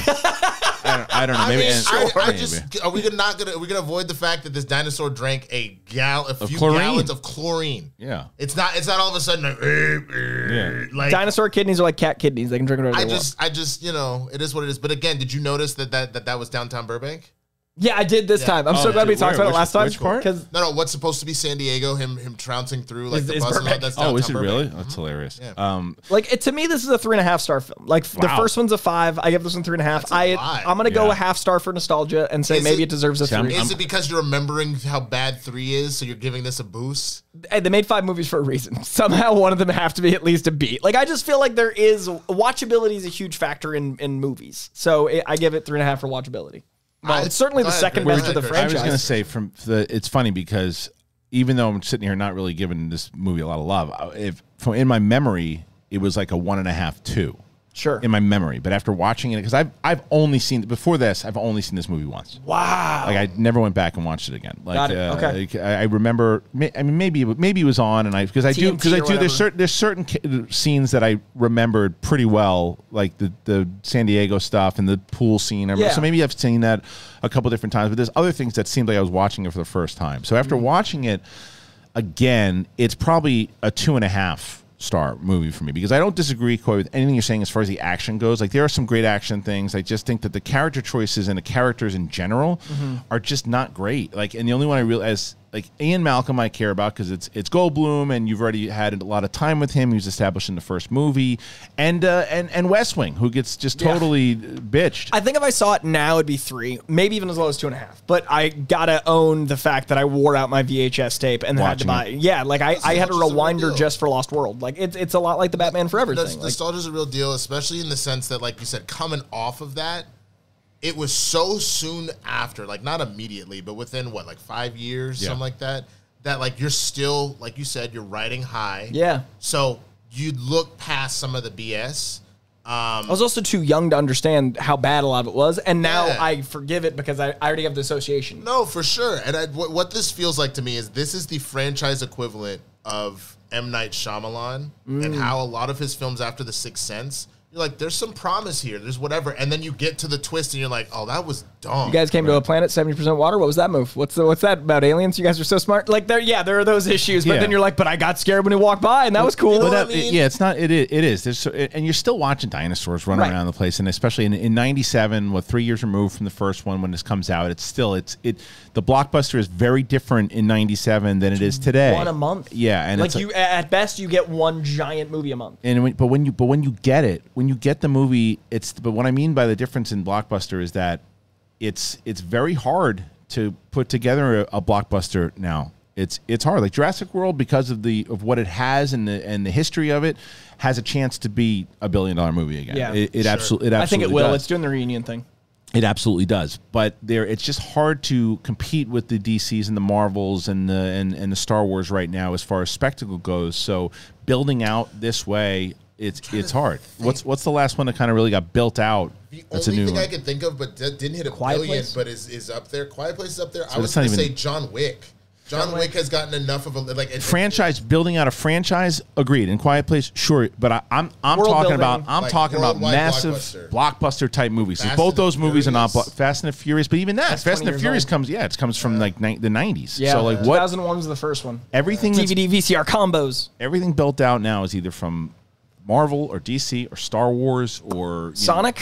I don't, I don't know. I Maybe, mean, and- I, I maybe. just are we gonna not gonna are we gonna avoid the fact that this dinosaur drank a gal a few chlorine. gallons of chlorine? yeah. It's not it's not all of a sudden like, eh, eh, Yeah. like Dinosaur kidneys are like cat kidneys; they can drink whatever I they want. just I just you know it is what it is. But again, did you notice that that that, that was downtown Burbank? Yeah, I did this Yeah. time. I'm Oh, so glad we where? talked about Which- it last time. which part? Because No, no. What's supposed to be San Diego? Him him trouncing through like Is- the is bus and all Burbank. that's Oh, downtown is it really? Burbank. That's hilarious. Yeah. Um, like it, to me, this is a three and a half star film. Like the Wow. first one's a five. I give this one three and a half. That's a I lot. I'm gonna go Yeah. a half star for nostalgia and say Is maybe it- it, deserves a See, I'm- three. Is it because you're remembering how bad three is, so you're giving this a boost? Hey, they made five movies for a reason. Somehow one of them have to be at least a B. Like I just feel like there is watchability is a huge factor in in movies. So it, I give it three and a half for watchability. Well, it's certainly the second best of the Go ahead, franchise. I was going to say from the it's funny because even though I'm sitting here not really giving this movie a lot of love, if from in my memory it was like a one and a half two. Sure. In my memory, but after watching it, because I've I've only seen before this, I've only seen this movie once. wow. Like I never went back and watched it again. Like, Got it. uh, Okay. like, I I remember. I mean, maybe it- maybe it was on, and I because I do because I do. whatever. There's certain there's certain ca- scenes that I remembered pretty well, like the the San Diego stuff and the pool scene. Yeah. So maybe I've seen that a couple different times. But there's other things that seemed like I was watching it for the first time. So after Mm-hmm. watching it again, it's probably a two and a half star movie for me because I don't disagree quite with anything you're saying as far as the action goes. Like there are some great action things. I just think that the character choices and the characters in general Mm-hmm. are just not great. Like, and the only one I realize like Ian Malcolm I care about because it's it's Goldblum and you've already had a lot of time with him. He was established in the first movie, and uh, and and West Wing who gets just Yeah. totally bitched. I think if I saw it now, it'd be three, maybe even as low as two and a half. But I gotta own the fact that I wore out my VHS tape and had to buy. it. Yeah, like I, I had a Nostalgia's a rewinder just for Lost World. Like it's it's a lot like the Batman Forever Nos- thing. Like, Nostalgia's a real deal, especially in the sense that, like you said, coming off of that, it was so soon after, like not immediately, but within what, like five years, Yeah. something like that, that like you're still, like you said, you're riding high. yeah, So you look past some of the BS. Um, I was also too young to understand how bad a lot of it was, and now Yeah. I forgive it because I, I already have the association. No, for sure. And I, what, what this feels like to me is this is the franchise equivalent of M Night Shyamalan Mm. and how a lot of his films after The Sixth Sense, you're like, there's some promise here, there's whatever, and then you get to the twist and you're like, oh, that was dumb. You guys came to a planet seventy percent water. What was that move? What's the, what's that about aliens? You guys are so smart. Like there, yeah, there are those issues, but Yeah. then you're like, but I got scared when he walked by, and that was cool. know But what that, I mean? yeah, it's not. It is. It is. There's, so- and you're still watching dinosaurs running Right. around the place, and especially in, in '97, what three years removed from the first one when this comes out, it's still it's it. The blockbuster is very different in '97 than it is today. one a month. Yeah, and like it's you, at best, you get one giant movie a month. and when, but when you but when you get it, when you get the movie, it's. But what I mean by the difference in blockbuster is that it's it's very hard to put together a, a blockbuster now. It's it's hard. Like Jurassic World, because of the of what it has and the and the history of it, has a chance to be a billion dollar movie again. Yeah. it, it Sure. absolutely. It I think it will. does. It's doing the reunion thing. It absolutely does, but there it's just hard to compete with the DCs and the Marvels and the and, and the Star Wars right now as far as spectacle goes. So building out this way, it's it's hard. What's what's the last one that kind of really got built out? The That's a new thing one. I can think of, but d- didn't hit a Quiet billion, Place? but is is up there. Quiet Place is up there. So I was it's going to say John Wick. John, Wick. has gotten enough of a like it- franchise building out a franchise agreed in quiet place sure but I, i'm i'm talking building, about i'm like talking about massive blockbuster. blockbuster. type movies So both those movies are not blo- fast and the furious but even that That's fast and the furious old. comes yeah it comes from like ni- the 90s Yeah. so like what 2001 was the first one. everything that's- DVD VCR combos. everything built out now is either from marvel or dc or star wars or you know, Sonic.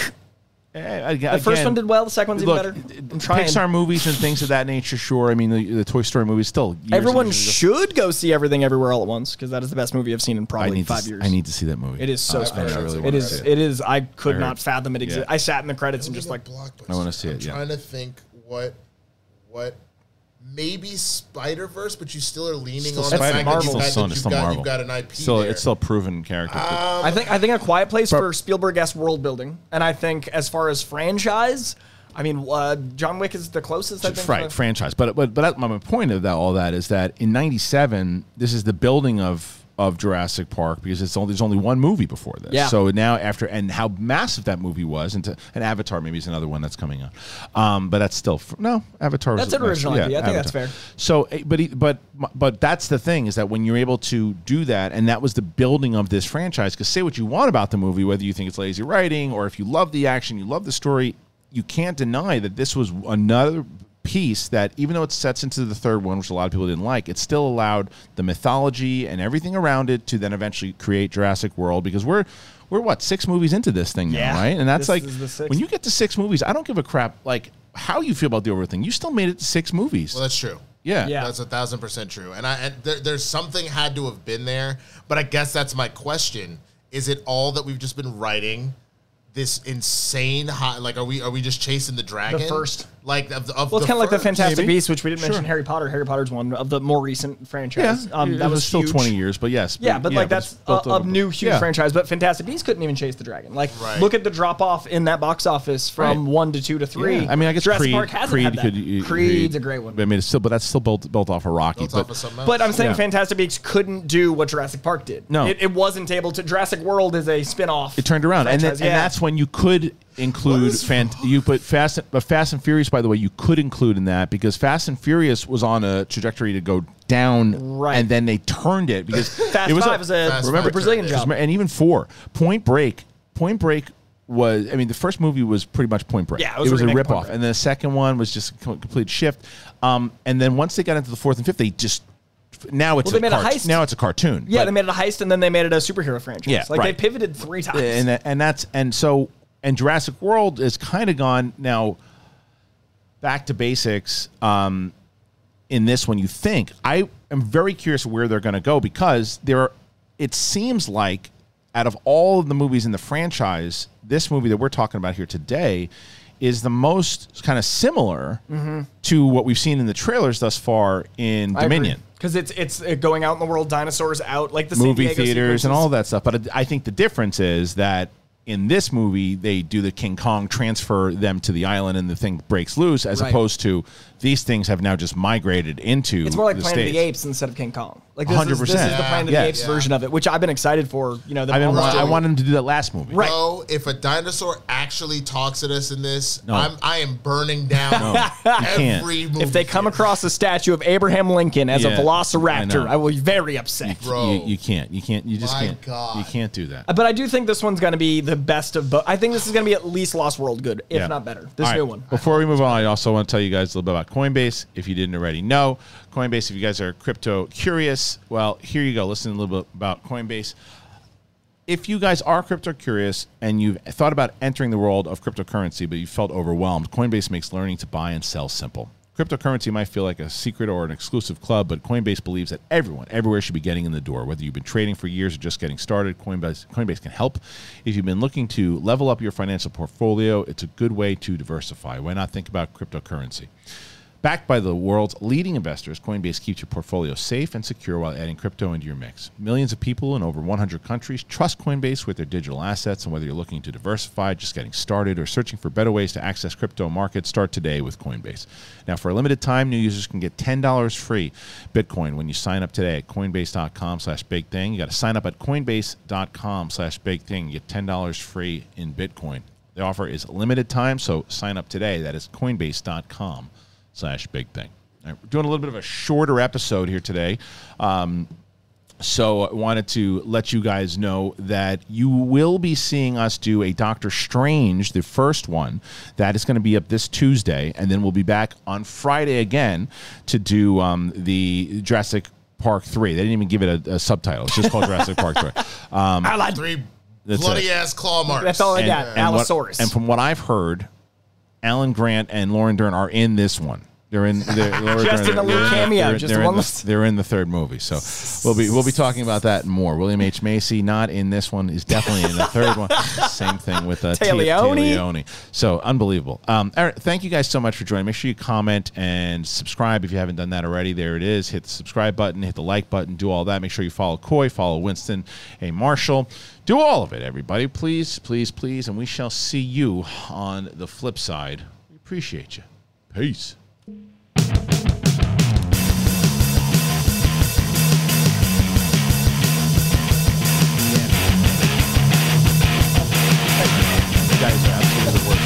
eh, The first one did well. The second one's even look, better. I'm trying. Pixar movies and things of that nature, sure. I mean, the, the Toy Story movies still. years Everyone should go see Everything Everywhere All at Once because that is the best movie I've seen in probably need five to, years. I need to see that movie. It is so I- I special. really it wanna is. see It is. I could I heard- not fathom it exists. yeah. I sat in the credits and just like I want to see I'm it. Yeah. trying to think what what maybe Spider Verse, but you still are leaning Still on the Spider- fact that Marvel. you've, got, Still- that it's you've, still got, you've got an IP Still, there. it's still a proven character. I think I think a Quiet Place for Spielberg esque world building, and I think as far as franchise, I mean, uh, John Wick is the closest. I think. right to- franchise but but but my point of that all that is that in 97 this is the building of of Jurassic Park because it's only there's only one movie before this. Yeah. So now after and how massive that movie was and, to, and Avatar maybe is another one that's coming out. Um, but that's still no Avatar. was That's an original IP. I think that's fair. So eh, but he- but but that's the thing is that when you're able to do that and that was the building of this franchise because say what you want about the movie whether you think it's lazy writing or if you love the action you love the story you can't deny that this was another piece that even though it sets into the third one which a lot of people didn't like it still allowed the mythology and everything around it to then eventually create Jurassic World because we're we're what six movies into this thing Yeah. now right and that's This like is the sixth. when you get to six movies I don't give a crap like how you feel about the overall thing you still made it to six movies Well, that's true. Yeah. Yeah. That's a thousand percent true. And I and there, there's something had to have been there, but I guess that's my question. Is it all that we've just been writing? This insane high, like, are we are we just chasing the dragon? first. like of, the- of Well, it's kind of like the? Fantastic Maybe. Beasts, which we didn't mention Harry Potter. Harry Potter's one of the more recent yeah franchise. Um, it that was, was still huge. 20 years but yes Yeah, but like it's that's a, a new huge Yeah. franchise. But Fantastic Beasts couldn't even chase the dragon. Like, Right. look at the drop off in that box office from Right. one to two to three. Yeah. I mean, I guess Jurassic Creed, Park hasn't Creed had that. could. you- Creed's you- a great one. I mean, it's still, but that's still built built off of Rocky. Built but off of something else. But I'm saying Yeah. Fantastic Beasts couldn't do what Jurassic Park did. No. it, it wasn't able to. Jurassic World is a spin off. it turned around, and, then, franchise, and yeah. That's when you could include fan, you put Fast, but Fast and Furious. By the way, you could include in that because Fast and Furious was on a trajectory to go down, Right. and then they turned it because Fast it was Five is a remember Brazilian job. and even four Point Break. Point Break was I mean the first movie was pretty much Point Break. Yeah, it was a a rip off, Break. and the second one was just a complete shift. Um, and then once they got into the fourth and fifth, they just now it's Well, they a made a heist. now it's a cartoon. Yeah, they made it a heist and then they made it a superhero franchise. Yeah, like right. they pivoted three times. and and that's and so and Jurassic World is kind of gone now back to basics. Um, in this one, you think I am very curious where they're going to go because there, are, it seems like out of all of the movies in the franchise, this movie that we're talking about here today is the most kind of similar to what we've seen in the trailers thus far in Dominion because it's it's uh, going out in the world, dinosaurs out, like the movie theaters and all that stuff. But I think the difference is that in this movie they do the King Kong transfer them to the island and the thing breaks loose, as Right. opposed to these things have now just migrated into. It's more like the Planet of the Apes instead of King Kong. Like this, is, this is the Planet of Yeah. the Apes Yeah. version of it, which I've been excited for. You know, I've been, almost I doing- wanted them to do that last movie. Right. Bro, if a dinosaur actually talks at us in this, No. I'm I am burning down can't. every movie. If they come theater. across a statue of Abraham Lincoln as Yeah, a I velociraptor, know. I, will be very upset. Bro. You, you can't. You can't. You just My can't. God. You can't do that. But I do think this one's going to be the best of both. I think this is going to be at least Lost World good, if Yeah. not better. This All right. new one. Before we move on, I also want to tell you guys a little bit about Coinbase. If you didn't already know, Coinbase, if you guys are crypto curious, well, here you go. Listen a little bit about Coinbase. If you guys are crypto curious and you've thought about entering the world of cryptocurrency, but you felt overwhelmed, Coinbase makes learning to buy and sell simple. Cryptocurrency might feel like a secret or an exclusive club, but Coinbase believes that everyone, everywhere should be getting in the door. Whether you've been trading for years or just getting started, Coinbase, Coinbase can help. If you've been looking to level up your financial portfolio, it's a good way to diversify. Why not think about cryptocurrency? Backed by the world's leading investors, Coinbase keeps your portfolio safe and secure while adding crypto into your mix. Millions of people in over 100 countries trust Coinbase with their digital assets, and whether you're looking to diversify, just getting started, or searching for better ways to access crypto markets, start today with Coinbase. Now, for a limited time, new users can get $10 free Bitcoin when you sign up today at coinbase.com slash big thing. You got to sign up at coinbase.com slash big thing. You get $10 free in Bitcoin. The offer is limited time, so sign up today. That is coinbase.com slash big thing. All right, we're doing a little bit of a shorter episode here today. Um, so I wanted to let you guys know that you will be seeing us do a Doctor Strange, the first one. That is going to be up this Tuesday, and then we'll be back on Friday again to do um, the Jurassic Park three. They didn't even give it a, a subtitle; it's just called Jurassic Park three. Um, I like three bloody it. ass claw marks. That's all I got. and what- Allosaurus. and from what I've heard, Alan Grant and Lauren Dern are in this one. They're in. They're, Just in a little they're- cameo, They're, just they're one in the, they're in the third movie, so we'll be we'll be talking about that and more. William H Macy not in this one is definitely in the third one. Same thing with uh, Téa- Leoni. Téa Leoni. So unbelievable. Um, all right, thank you guys so much for joining. Make sure you comment and subscribe if you haven't done that already. There it is. Hit the subscribe button, hit the like button, do all that. Make sure you follow Coy, follow Winston, a Marshall. Do all of it, everybody. Please, please, please. And we shall see you on the flip side. We appreciate you. Peace. guys are absolutely the worst.